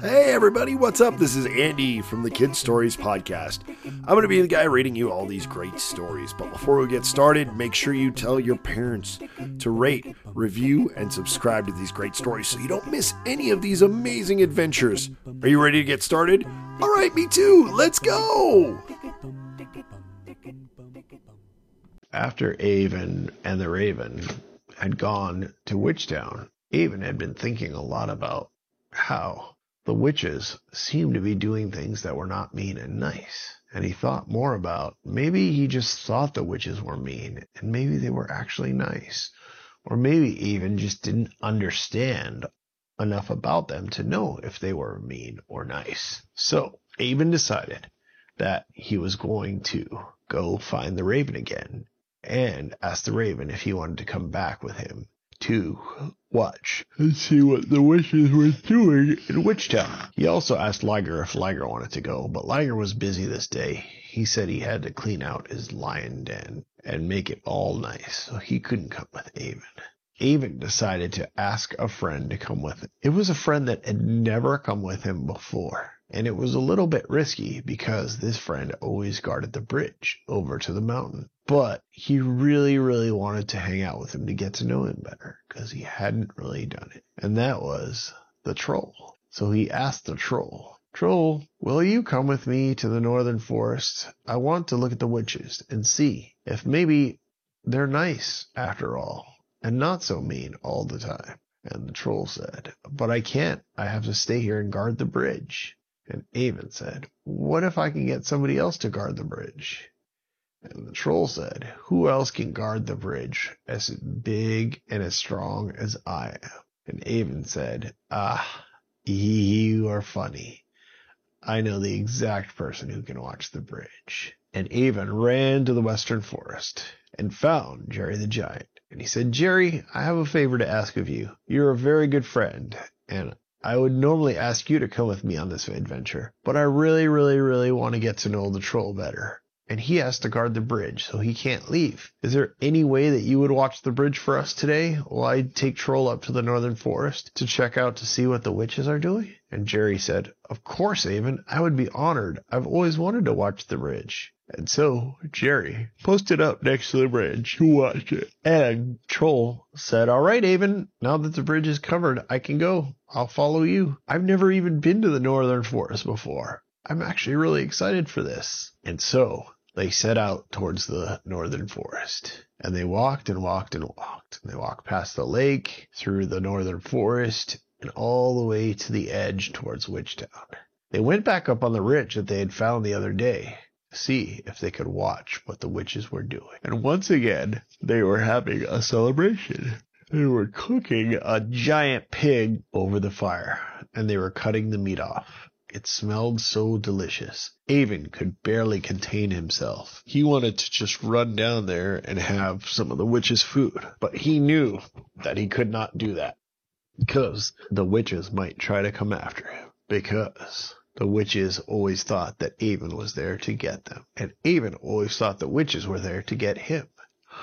Hey everybody, what's up? This is Andy from the Kid Stories Podcast. I'm going to be the guy reading you all these great stories. But before we get started, make sure you tell your parents to rate, review, and subscribe to these great stories so you don't miss any of these amazing adventures. Are you ready to get started? All right, me too. Let's go. After Avin and the Raven had gone to Witchtown, Avin had been thinking a lot about how the witches seemed to be doing things that were not mean and nice. And he thought more about maybe he just thought the witches were mean and maybe they were actually nice. Or maybe even just didn't understand enough about them to know if they were mean or nice. So Avin decided that he was going to go find the raven again and ask the raven if he wanted to come back with him to watch and see what the witches were doing in Witchtown. He also asked Liger if Liger wanted to go, but Liger was busy this day. He said he had to clean out his lion den and make it all nice, so he couldn't come with Avin. Avin decided to ask a friend to come with him. It was a friend that had never come with him before. And it was a little bit risky because this friend always guarded the bridge over to the mountain. But he really, really wanted to hang out with him to get to know him better because he hadn't really done it. And that was the troll. So he asked the troll, Troll, will you come with me to the northern forest? I want to look at the witches and see if maybe they're nice after all and not so mean all the time. And the troll said, But I can't. I have to stay here and guard the bridge. And Avin said, What if I can get somebody else to guard the bridge? And the troll said, Who else can guard the bridge as big and as strong as I am? And Avin said, Ah, you are funny. I know the exact person who can watch the bridge. And Avin ran to the western forest and found Jerry the Giant. And he said, Jerry, I have a favor to ask of you. You're a very good friend, and I would normally ask you to come with me on this adventure, but I really, really, really want to get to know the troll better. And he has to guard the bridge, so he can't leave. Is there any way that you would watch the bridge for us today while I take Troll up to the northern forest to check out to see what the witches are doing? And Jerry said, Of course, Avin. I would be honored. I've always wanted to watch the bridge. And so Jerry posted up next to the bridge to watch it. And Troll said, All right, Avin, now that the bridge is covered, I can go. I'll follow you. I've never even been to the northern forest before. I'm actually really excited for this. And so they set out towards the northern forest. And they walked and walked and walked. And they walked past the lake, through the northern forest, and all the way to the edge towards Witchtown. They went back up on the ridge that they had found the other day see if they could watch what the witches were doing. And once again, they were having a celebration. They were cooking a giant pig over the fire, and they were cutting the meat off. It smelled so delicious. Avin could barely contain himself. He wanted to just run down there and have some of the witch's food, but he knew that he could not do that because the witches might try to come after him. Because the witches always thought that Avin was there to get them, and Avin always thought the witches were there to get him.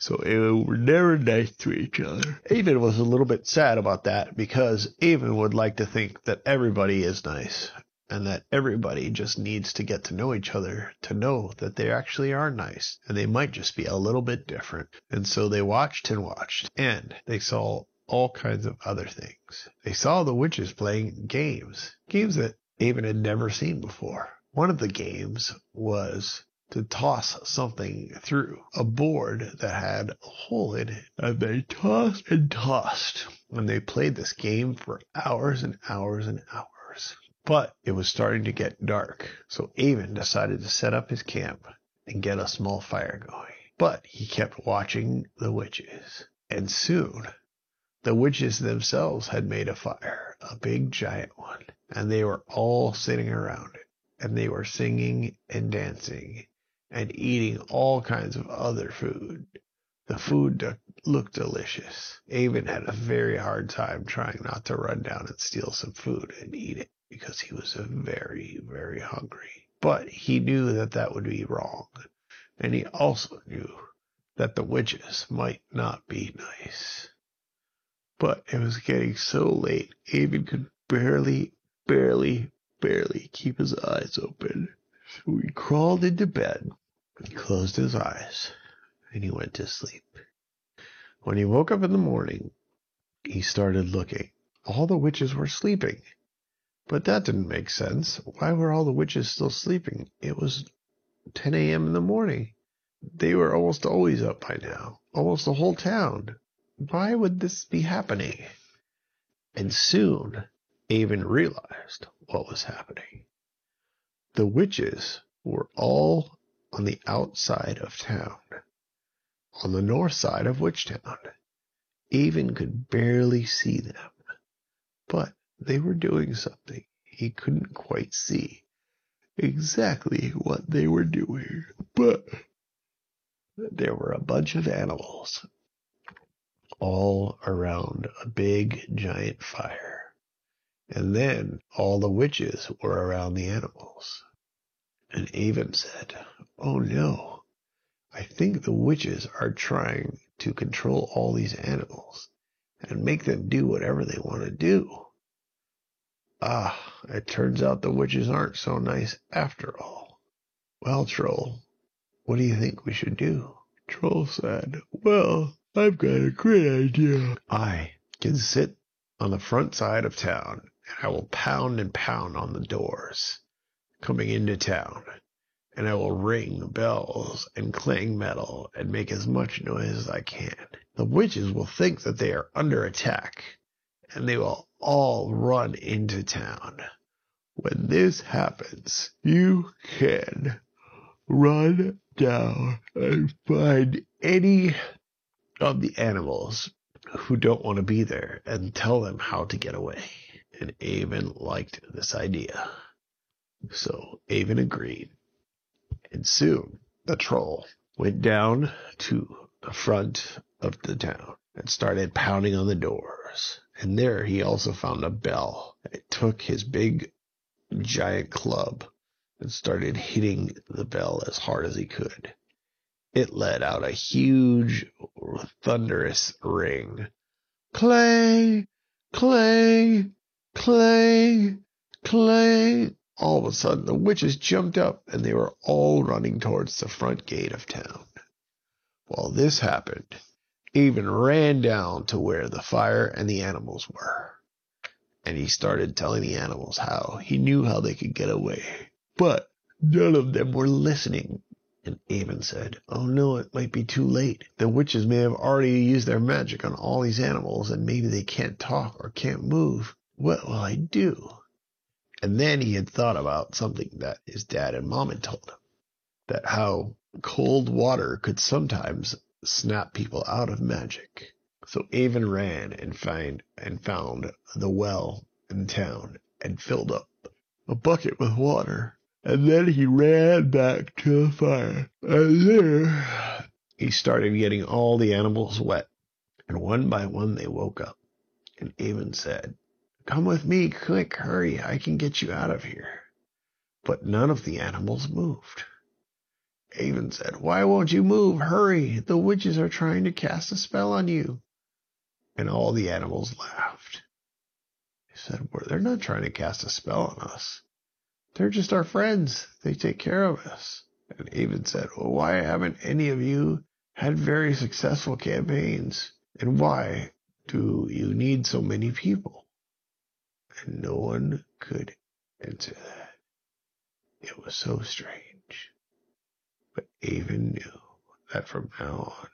So they were never nice to each other. Avin was a little bit sad about that because Avin would like to think that everybody is nice and that everybody just needs to get to know each other to know that they actually are nice and they might just be a little bit different. And so they watched and watched and they saw all kinds of other things. They saw the witches playing games, games that Avin had never seen before. One of the games was to toss something through a board that had a hole in it. And they tossed and tossed. And they played this game for hours and hours and hours. But it was starting to get dark. So Avin decided to set up his camp and get a small fire going. But he kept watching the witches. And soon the witches themselves had made a fire, a big giant one. And they were all sitting around it. And they were singing and dancing and eating all kinds of other food. The food looked delicious. Avin had a very hard time trying not to run down and steal some food and eat it because he was very, very hungry. But he knew that that would be wrong. And he also knew that the witches might not be nice. But it was getting so late, Avin could barely barely, barely keep his eyes open. So he crawled into bed, he closed his eyes, and he went to sleep. When he woke up in the morning, he started looking. All the witches were sleeping. But that didn't make sense. Why were all the witches still sleeping? It was 10 a.m. in the morning. They were almost always up by now, almost the whole town. Why would this be happening? And soon, Avin realized what was happening. The witches were all on the outside of town, on the north side of Witchtown. Avin could barely see them, but they were doing something he couldn't quite see exactly what they were doing. But there were a bunch of animals all around a big giant fire. And then all the witches were around the animals. And Avin said, Oh no, I think the witches are trying to control all these animals and make them do whatever they want to do. Ah, it turns out the witches aren't so nice after all. Well, Troll, what do you think we should do? Troll said, Well, I've got a great idea. I can sit on the front side of town, and I will pound and pound on the doors coming into town, and I will ring bells and clang metal and make as much noise as I can. The witches will think that they are under attack, and they will all run into town. When this happens, you can run down and find any of the animals who don't want to be there and tell them how to get away. And Avin liked this idea. So Avin agreed. And soon the troll went down to the front of the town and started pounding on the doors. And there he also found a bell. It took his big giant club and started hitting the bell as hard as he could. It let out a huge, thunderous ring. Clang, clang, clang, Clay. All of a sudden, the witches jumped up and they were all running towards the front gate of town. While this happened, Avin ran down to where the fire and the animals were. And he started telling the animals how he knew how they could get away. But none of them were listening. And Avin said, Oh no, it might be too late. The witches may have already used their magic on all these animals, and maybe they can't talk or can't move. What will I do? And then he had thought about something that his dad and mom had told him that how cold water could sometimes snap people out of magic. So Avin ran and find and found the well in town and filled up a bucket with water. And then he ran back to the fire. And there he started getting all the animals wet. And one by one they woke up. And Avin said, Come with me, quick, hurry, I can get you out of here. But none of the animals moved. Avin said, Why won't you move? Hurry, the witches are trying to cast a spell on you. And all the animals laughed. They said, well, They're not trying to cast a spell on us. They're just our friends. They take care of us. And Avin said, Well, why haven't any of you had very successful campaigns? And why do you need so many people? And no one could answer that. It was so strange. But Avin knew that from now on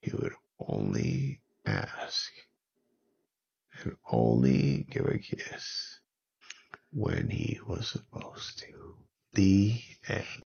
he would only ask and only give a kiss when he was supposed to. The end.